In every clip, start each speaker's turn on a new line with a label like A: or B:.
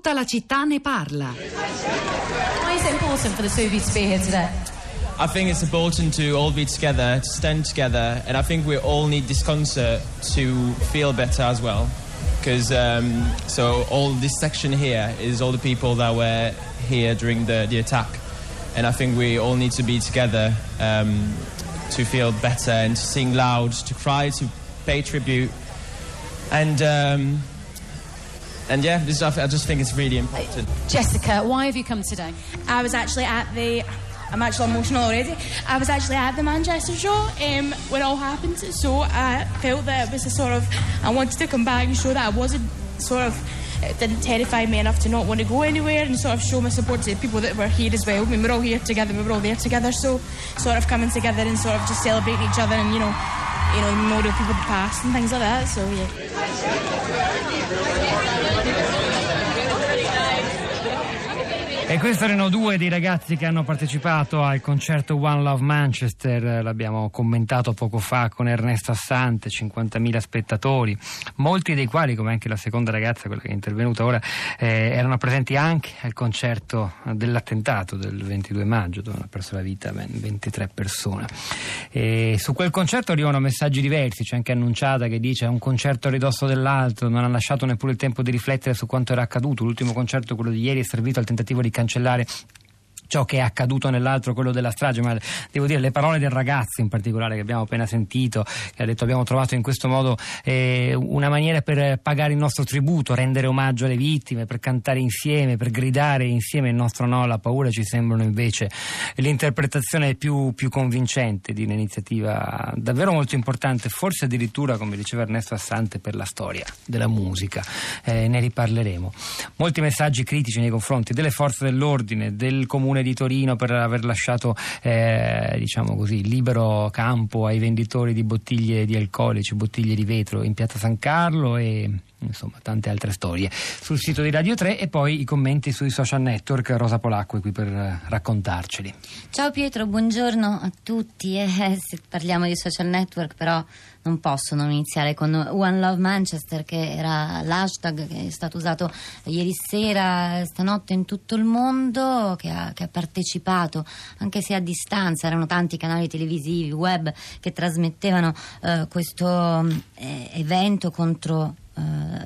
A: Tutta la città ne parla.
B: Why is it important for the two of you to be here today?
C: I think it's important to all be together, to stand together, and I think we all need this concert to feel better as well. Because um, so all this section here is all the people that were here during the, the attack, and I think we all need to be together um, to feel better and to sing loud, to cry, to pay tribute, and um, and yeah, this, I just think it's really important.
B: Jessica, why have you come today?
D: I was actually at the. I'm actually emotional already. I was actually at the Manchester show um, when it all happened, so I felt that it was a sort of. I wanted to come back and show that I wasn't sort of. It didn't terrify me enough to not want to go anywhere and sort of show my support to the people that were here as well. I mean, we're all here together, we were all there together, so sort of coming together and sort of just celebrating each other and, you know, you know, memorial people the past and things like that, so yeah.
E: E questi erano due dei ragazzi che hanno partecipato al concerto One Love Manchester, l'abbiamo commentato poco fa con Ernesto Assante, 50.000 spettatori, molti dei quali, come anche la seconda ragazza, quella che è intervenuta ora, eh, erano presenti anche al concerto dell'attentato del 22 maggio, dove hanno perso la vita ben 23 persone. E su quel concerto arrivano messaggi diversi, c'è anche annunciata che dice un concerto a ridosso dell'altro, non ha lasciato neppure il tempo di riflettere su quanto era accaduto, l'ultimo concerto, quello di ieri, è servito al tentativo di cancellare ciò che è accaduto nell'altro, quello della strage, ma devo dire le parole del ragazzo in particolare che abbiamo appena sentito, che ha detto abbiamo trovato in questo modo eh, una maniera per pagare il nostro tributo, rendere omaggio alle vittime, per cantare insieme, per gridare insieme il nostro no alla paura, ci sembrano invece l'interpretazione più, più convincente di un'iniziativa davvero molto importante, forse addirittura, come diceva Ernesto Assante, per la storia della musica. Eh, ne riparleremo. Molti messaggi critici nei confronti delle forze dell'ordine, del comune di Torino per aver lasciato eh, diciamo così, libero campo ai venditori di bottiglie di alcolici, bottiglie di vetro in piazza San Carlo e insomma tante altre storie sul sito di Radio 3 e poi i commenti sui social network. Rosa Polacco è qui per raccontarceli.
F: Ciao Pietro, buongiorno a tutti. Eh, se parliamo di social network però non posso non iniziare con One Love Manchester che era l'hashtag che è stato usato ieri sera, stanotte in tutto il mondo, che ha, che ha partecipato anche se a distanza, erano tanti canali televisivi, web che trasmettevano eh, questo eh, evento contro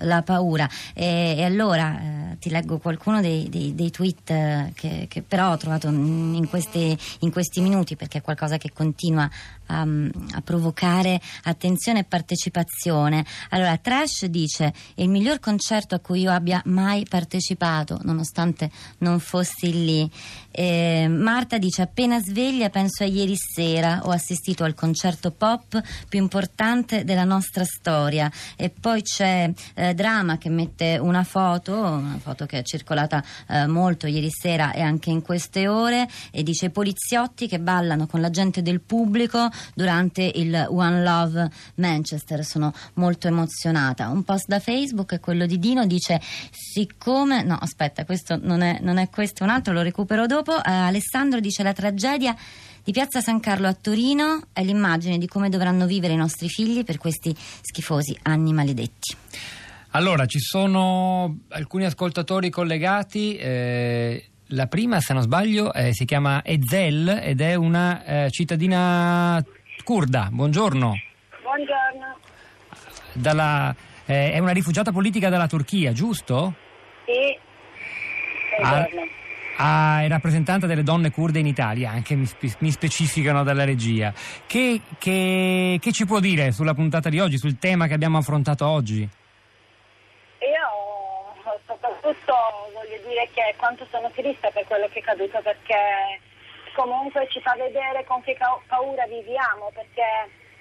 F: la paura. E, e allora eh, ti leggo qualcuno dei, dei, dei tweet eh, che, che, però ho trovato in questi, in questi, minuti perché è qualcosa che continua a, a, provocare attenzione e partecipazione. Allora Trash dice il miglior concerto a cui io abbia mai partecipato nonostante non fossi lì. Eh, Marta dice appena sveglia penso a ieri sera. Ho assistito al concerto pop più importante della nostra storia. E poi c'è eh, Drama che mette una foto, una foto che è circolata eh, molto ieri sera e anche in queste ore e dice poliziotti che ballano con la gente del pubblico durante il One Love Manchester. Sono molto emozionata. Un post da Facebook è quello di Dino, dice siccome... No, aspetta, questo non è, non è questo, un altro lo recupero dopo. Eh, Alessandro dice la tragedia di Piazza San Carlo a Torino è l'immagine di come dovranno vivere i nostri figli per questi schifosi anni maledetti.
E: Allora, ci sono alcuni ascoltatori collegati. Eh, la prima, se non sbaglio, eh, si chiama Ezel ed è una eh, cittadina kurda. Buongiorno.
G: Buongiorno.
E: Dalla, eh, è una rifugiata politica dalla Turchia, giusto?
G: Sì. Buongiorno.
E: Ah, Ah, è rappresentante delle donne kurde in Italia, anche mi, mi specificano dalla regia. Che, che, che, ci può dire sulla puntata di oggi, sul tema che abbiamo affrontato oggi?
G: Soprattutto voglio dire che quanto sono triste per quello che è accaduto perché comunque ci fa vedere con che paura viviamo perché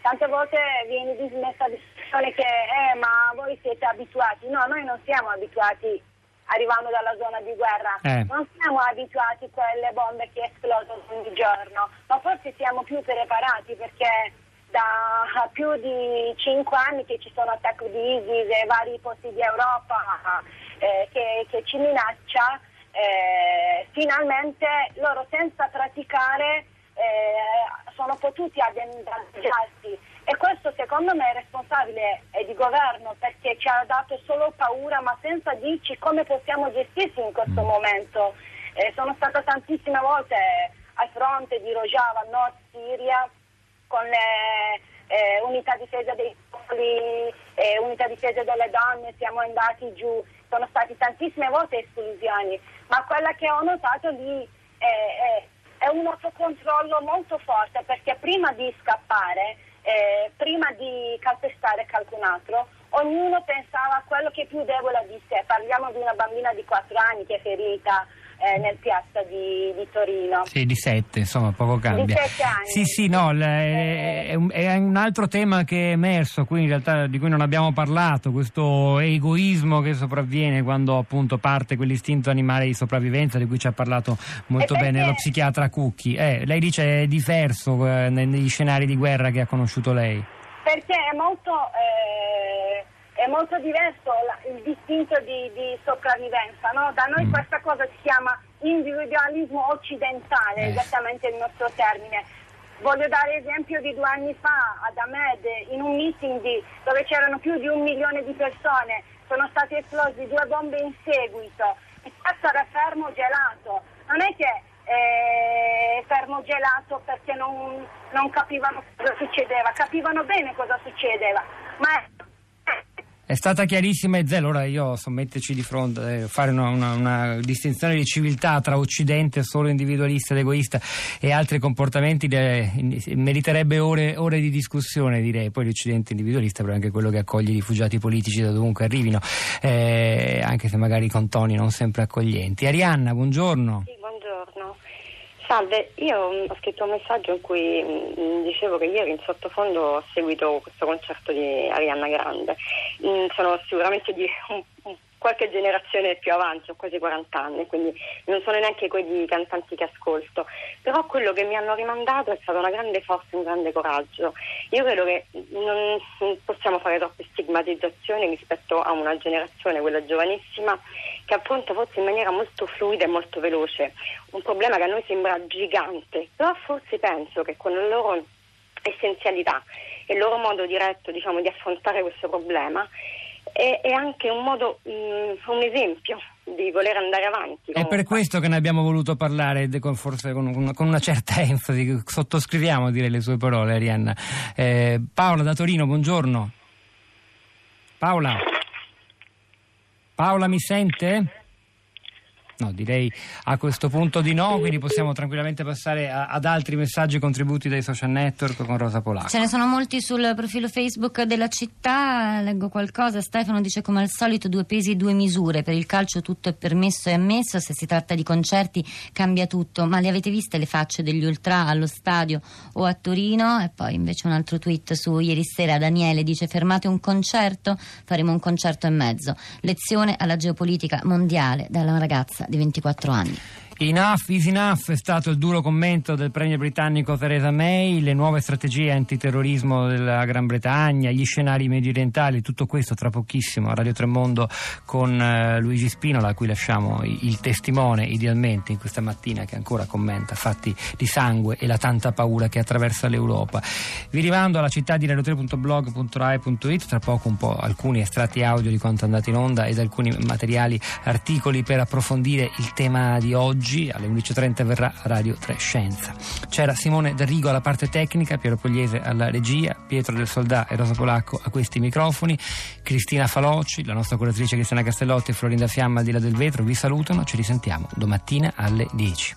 G: tante volte viene dismessa la discussione che eh, ma voi siete abituati. No, noi non siamo abituati arrivando dalla zona di guerra. Eh. Non siamo abituati a quelle bombe che esplodono ogni giorno, ma forse siamo più preparati perché da più di cinque anni che ci sono attacchi di ISIS e vari posti di Europa eh, che, che, ci minaccia, eh, finalmente loro senza praticare eh, sono potuti addanneggiarsi E questo secondo me è responsabile è di governo perché ci ha dato solo paura ma senza dirci come possiamo gestirsi in questo momento. Eh, sono stata tantissime volte al fronte di Rojava, Nord Siria, con le eh, unità difesa dei popoli, eh, unità difesa delle donne, siamo andati giù, sono stati tantissime volte esclusioni, ma quella che ho notato lì è, è, è un autocontrollo molto forte perché prima di scappare eh, prima di calpestare qualcun altro, ognuno pensava a quello che è più debole di sé. Parliamo di una bambina di 4 anni che è ferita eh, nel piazza di, di, Torino.
E: Sì, di 7, insomma, poco cambia.
G: Di 7 anni.
E: Sì, sì, no, è, è, un, è, un, altro tema che è emerso qui in realtà di cui non abbiamo parlato, questo egoismo che sopravviene quando appunto parte quell'istinto animale di sopravvivenza di cui ci ha parlato molto perché... bene lo psichiatra Cucchi. Eh, lei dice è diverso eh, negli scenari di guerra che ha conosciuto lei.
G: Perché è molto... Eh è molto diverso il distinto di, di sopravvivenza. No? Da noi mm. questa cosa si chiama individualismo occidentale, eh. esattamente il nostro termine. Voglio dare esempio di due anni fa ad Ahmed, in un meeting di, dove c'erano più di un milione di persone, sono stati esplosi due bombe in seguito. Il cazzo era fermo gelato. Non è che eh, fermo gelato perché non, non capivano cosa succedeva, capivano bene cosa succedeva, ma
E: è stata chiarissima e zero. Ora io so metterci di fronte, eh, fare una, una, una, distinzione di civiltà tra Occidente solo individualista ed egoista e altri comportamenti de, meriterebbe ore, ore, di discussione, direi. Poi l'Occidente individualista, però è anche quello che accoglie i rifugiati politici da dovunque arrivino, eh, anche se magari con toni non sempre accoglienti. Arianna, buongiorno.
A: Salve, io mm, ho scritto un messaggio in cui mm, dicevo che ieri in sottofondo ho seguito questo concerto di Arianna Grande. Mm, sono sicuramente di un qualche generazione più avanti, ho quasi 40 anni, quindi non sono neanche quei cantanti che ascolto, però quello che mi hanno rimandato è stata una grande forza, un grande coraggio. Io credo che non possiamo fare troppe stigmatizzazioni rispetto a una generazione, quella giovanissima, che affronta forse in maniera molto fluida e molto veloce un problema che a noi sembra gigante, però forse penso che con la loro essenzialità e il loro modo diretto diciamo, di affrontare questo problema è, è anche un modo, mh, mm, un esempio di voler andare avanti.
E: Comunque. È per questo che ne abbiamo voluto parlare, forse con una, con una certa enfasi, sottoscriviamo direi le sue parole Arianna. Eh, Paola da Torino, buongiorno. Paola. Paola mi sente? No, direi a questo punto di no, quindi possiamo tranquillamente passare a, ad altri messaggi contributi dai social network con Rosa Polacco.
F: Ce ne sono molti sul profilo Facebook della città, leggo qualcosa, Stefano dice come al solito due pesi e due misure, per il calcio tutto è permesso e ammesso, se si tratta di concerti cambia tutto, ma le avete viste le facce degli ultra allo stadio o a Torino? E poi invece un altro tweet su ieri sera. Daniele dice fermate un concerto, faremo un concerto e mezzo, lezione alla geopolitica mondiale. Dalla ragazza di 24 anni.
E: Enough is enough è stato il duro commento del premier britannico Theresa May, le nuove strategie antiterrorismo della Gran Bretagna, gli scenari medio orientali, tutto questo tra pochissimo a Radio Tremondo con eh, Luigi Spinola a cui lasciamo il testimone idealmente in questa mattina che ancora commenta fatti di sangue e la tanta paura che attraversa l'Europa. Vi rimando alla città di radio3.blog.rai.it, tra poco un po' alcuni estratti audio di quanto è andato in onda ed alcuni materiali, articoli per approfondire il tema di oggi oggi alle 11.30 verrà Radio 3 Scienza. C'era Simone D'Arrigo alla parte tecnica, Piero Pugliese alla regia, Pietro del Soldà e Rosa Polacco a questi microfoni, Cristina Faloci, la nostra curatrice Cristiana Castellotti e Florinda Fiamma al di là del vetro vi salutano, ci risentiamo domattina alle 10.